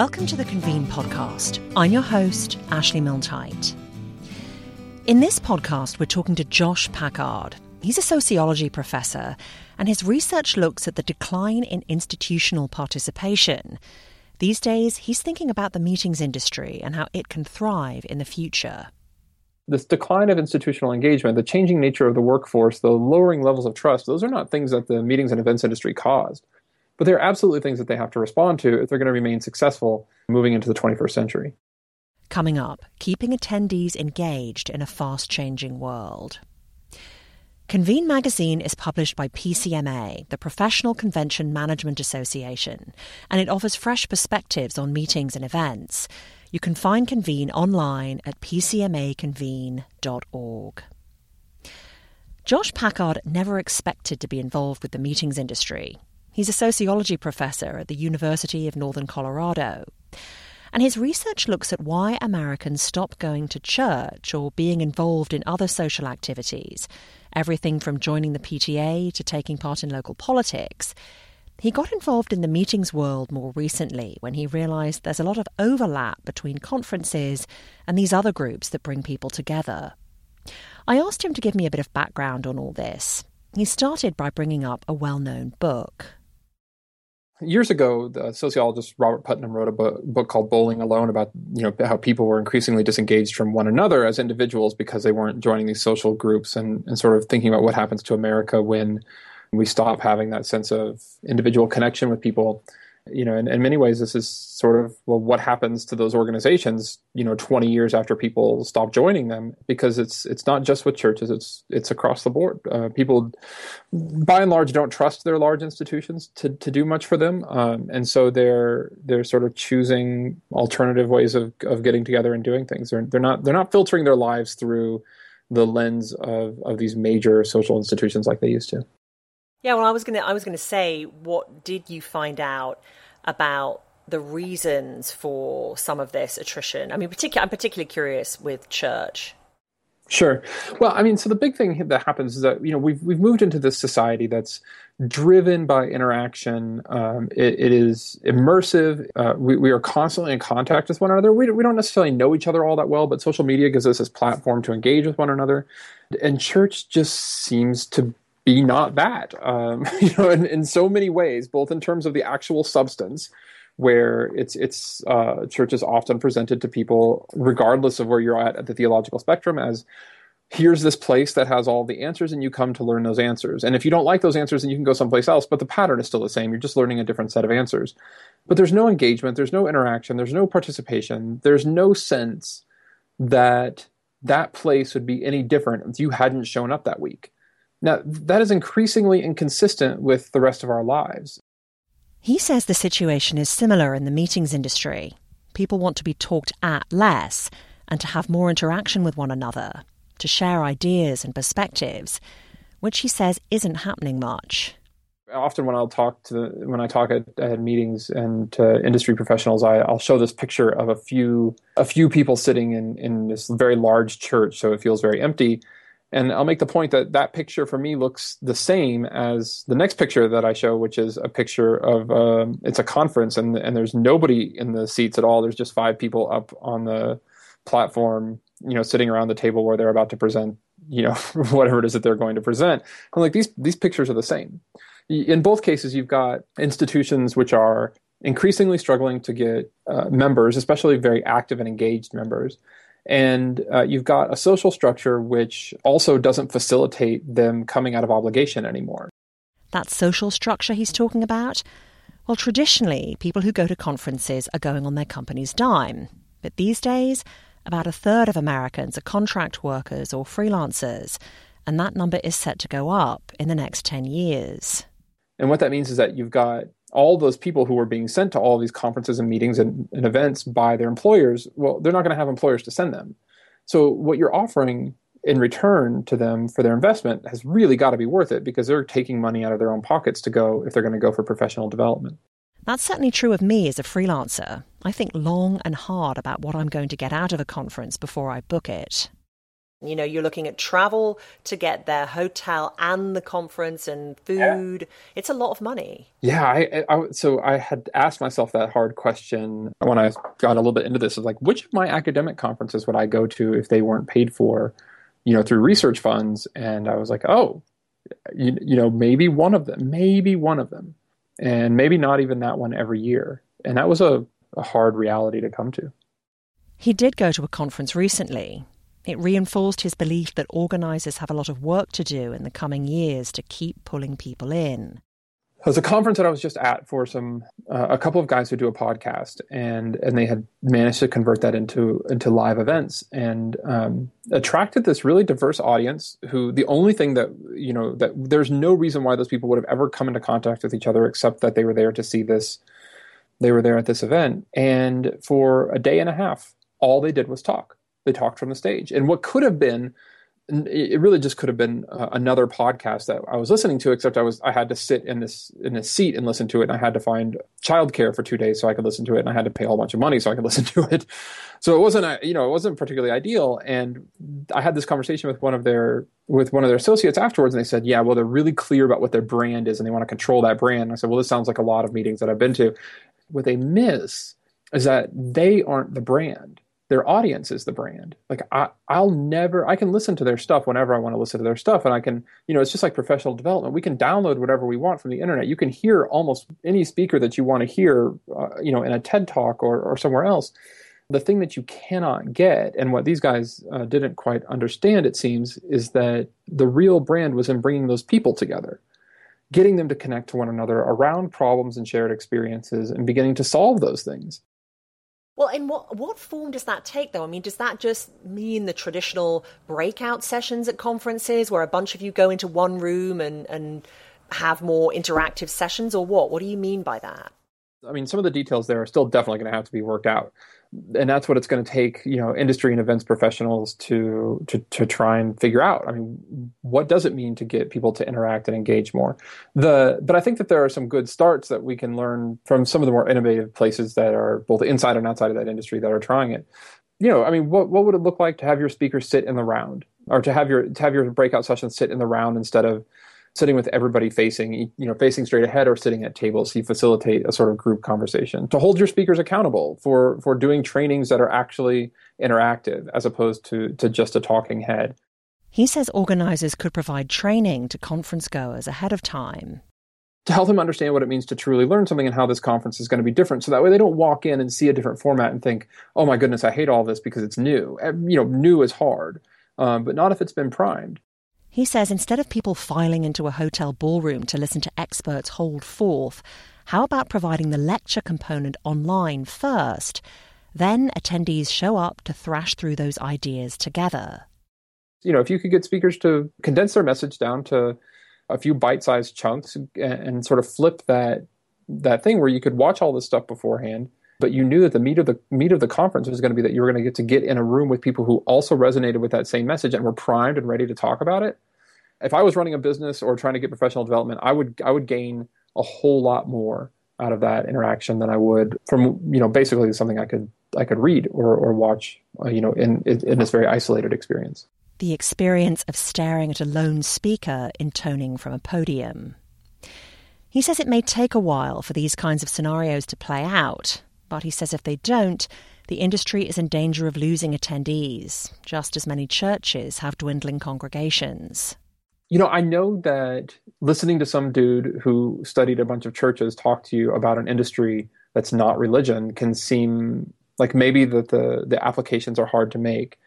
Welcome to the Convene podcast. I'm your host, Ashley Milne-Tyte. In this podcast, we're talking to Josh Packard. He's a sociology professor, and his research looks at the decline in institutional participation. These days, he's thinking about the meetings industry and how it can thrive in the future. This decline of institutional engagement, the changing nature of the workforce, the lowering levels of trust, those are not things that the meetings and events industry caused. But they're absolutely things that they have to respond to if they're going to remain successful moving into the 21st century. Coming up, keeping attendees engaged in a fast changing world. Convene magazine is published by PCMA, the Professional Convention Management Association, and it offers fresh perspectives on meetings and events. You can find Convene online at pcmaconvene.org. Josh Packard never expected to be involved with the meetings industry. He's a sociology professor at the University of Northern Colorado. And his research looks at why Americans stop going to church or being involved in other social activities, everything from joining the PTA to taking part in local politics. He got involved in the meetings world more recently when he realized there's a lot of overlap between conferences and these other groups that bring people together. I asked him to give me a bit of background on all this. He started by bringing up a well known book years ago, the sociologist Robert Putnam wrote a book, book, called Bowling Alone about you know how people were increasingly disengaged from one another as individuals because they weren't joining these social groups and, and sort of thinking about what happens to America when we stop having that sense of individual connection with people you know, in, in many ways, this is sort of well, what happens to those organizations, you know, 20 years after people stop joining them, because it's it's not just with churches; it's it's across the board. Uh, people, by and large, don't trust their large institutions to, to do much for them, um, and so they're they're sort of choosing alternative ways of, of getting together and doing things. They're they're not they're not filtering their lives through the lens of of these major social institutions like they used to. Yeah, well, I was gonna I was gonna say, what did you find out about the reasons for some of this attrition? I mean, particular, I'm particularly curious with church. Sure. Well, I mean, so the big thing that happens is that you know we've we've moved into this society that's driven by interaction. Um, it, it is immersive. Uh, we, we are constantly in contact with one another. We, we don't necessarily know each other all that well, but social media gives us this platform to engage with one another. And church just seems to be not that. Um, you know, in, in so many ways, both in terms of the actual substance, where it's it's uh, church is often presented to people, regardless of where you're at at the theological spectrum, as here's this place that has all the answers, and you come to learn those answers. And if you don't like those answers, then you can go someplace else. But the pattern is still the same. You're just learning a different set of answers. But there's no engagement. There's no interaction. There's no participation. There's no sense that that place would be any different if you hadn't shown up that week. Now, that is increasingly inconsistent with the rest of our lives. He says the situation is similar in the meetings industry. People want to be talked at less and to have more interaction with one another, to share ideas and perspectives, which he says isn't happening much. Often, when I'll talk to when I talk at, at meetings and to industry professionals, I, will show this picture of a few a few people sitting in in this very large church, so it feels very empty and I'll make the point that that picture for me looks the same as the next picture that I show, which is a picture of um, it's a conference and and there's nobody in the seats at all. There's just five people up on the platform, you know, sitting around the table where they're about to present, you know, whatever it is that they're going to present. I'm like these these pictures are the same. In both cases, you've got institutions which are increasingly struggling to get uh, members, especially very active and engaged members and uh, you've got a social structure which also doesn't facilitate them coming out of obligation anymore. That social structure he's talking about? Well, traditionally, people who go to conferences are going on their company's dime. But these days, about a third of Americans are contract workers or freelancers, and that number is set to go up in the next 10 years. And what that means is that you've got all those people who are being sent to all these conferences and meetings and, and events by their employers, well, they're not going to have employers to send them. So what you're offering in return to them for their investment has really got to be worth it because they're taking money out of their own pockets to go if they're going to go for professional development. That's certainly true of me as a freelancer. I think long and hard about what I'm going to get out of a conference before I book it. You know, you're looking at travel to get there, hotel and the conference and food. Yeah. It's a lot of money. Yeah. I, I, so I had asked myself that hard question when I got a little bit into this of like, which of my academic conferences would I go to if they weren't paid for, you know, through research funds? And I was like, oh, you, you know, maybe one of them, maybe one of them, and maybe not even that one every year. And that was a, a hard reality to come to. He did go to a conference recently it reinforced his belief that organisers have a lot of work to do in the coming years to keep pulling people in. It was a conference that I was just at for some uh, a couple of guys who do a podcast, and and they had managed to convert that into into live events and um, attracted this really diverse audience. Who the only thing that you know that there's no reason why those people would have ever come into contact with each other except that they were there to see this. They were there at this event, and for a day and a half, all they did was talk they talked from the stage. And what could have been, it really just could have been uh, another podcast that I was listening to, except I was I had to sit in this in a seat and listen to it, and I had to find childcare for two days so I could listen to it, and I had to pay a whole bunch of money so I could listen to it. So it wasn't a, you know it wasn't particularly ideal. And I had this conversation with one of their with one of their associates afterwards, and they said, yeah, well they're really clear about what their brand is, and they want to control that brand. And I said, well this sounds like a lot of meetings that I've been to. What they miss is that they aren't the brand their audience is the brand. Like I, I'll never, I can listen to their stuff whenever I want to listen to their stuff, and I can, you know, it's just like professional development. We can download whatever we want from the internet. You can hear almost any speaker that you want to hear, uh, you know, in a TED talk or or somewhere else. The thing that you cannot get, and what these guys uh, didn't quite understand, it seems, is that the real brand was in bringing those people together, getting them to connect to one another around problems and shared experiences, and beginning to solve those things. Well, in what what form does that take, though? I mean, does that just mean the traditional breakout sessions at conferences, where a bunch of you go into one room and and have more interactive sessions, or what? What do you mean by that? I mean, some of the details there are still definitely going to have to be worked out. And that's what it's going to take you know industry and events professionals to to to try and figure out. I mean what does it mean to get people to interact and engage more? The but i think that there are some good starts that we can learn from some of the more innovative places that are both inside and outside of that industry that are trying it. You know i mean what what would it look like to have your speakers sit in the round? Or to have your to have your breakout sessions sit in the round instead of sitting with everybody facing you know facing straight ahead or sitting at tables you facilitate a sort of group conversation to hold your speakers accountable for for doing trainings that are actually interactive as opposed to to just a talking head. He says organizers could provide training to conference goers ahead of time. To help them understand what it means to truly learn something and how this conference is going to be different so that way they don't walk in and see a different format and think oh my goodness i hate all this because it's new. You know new is hard um, but not if it's been primed he says instead of people filing into a hotel ballroom to listen to experts hold forth, how about providing the lecture component online first? Then attendees show up to thrash through those ideas together. You know, if you could get speakers to condense their message down to a few bite-sized chunks and, and sort of flip that that thing where you could watch all this stuff beforehand, but you knew that the meat of the meat of the conference was going to be that you were going to get to get in a room with people who also resonated with that same message and were primed and ready to talk about it. If I was running a business or trying to get professional development, I would I would gain a whole lot more out of that interaction than I would from you know basically something I could I could read or or watch uh, you know in in this very isolated experience. The experience of staring at a lone speaker intoning from a podium. He says it may take a while for these kinds of scenarios to play out, but he says if they don't, the industry is in danger of losing attendees, just as many churches have dwindling congregations. You know, I know that listening to some dude who studied a bunch of churches talk to you about an industry that's not religion can seem like maybe that the, the applications are hard to make.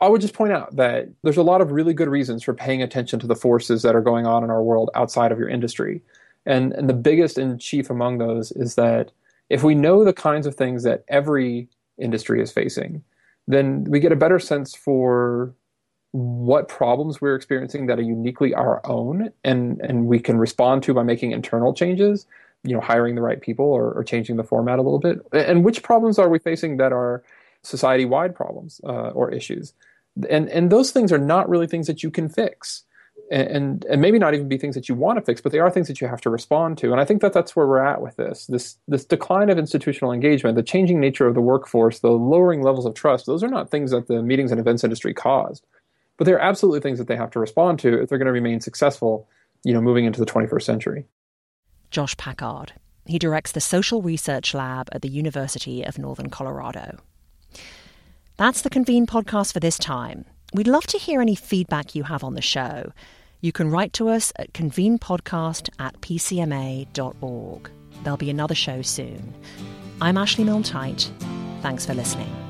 I would just point out that there's a lot of really good reasons for paying attention to the forces that are going on in our world outside of your industry. And, and the biggest and chief among those is that if we know the kinds of things that every industry is facing, then we get a better sense for what problems we're experiencing that are uniquely our own and, and we can respond to by making internal changes, you know, hiring the right people or, or changing the format a little bit. And which problems are we facing that are society wide problems uh, or issues? And, and those things are not really things that you can fix and and maybe not even be things that you want to fix, but they are things that you have to respond to. And I think that that's where we're at with this this this decline of institutional engagement, the changing nature of the workforce, the lowering levels of trust. Those are not things that the meetings and events industry caused. But they're absolutely things that they have to respond to if they're going to remain successful, you know, moving into the 21st century. Josh Packard. He directs the Social Research Lab at the University of Northern Colorado. That's the Convene podcast for this time. We'd love to hear any feedback you have on the show. You can write to us at convenepodcast at pcma.org. There'll be another show soon. I'm Ashley Milne Thanks for listening.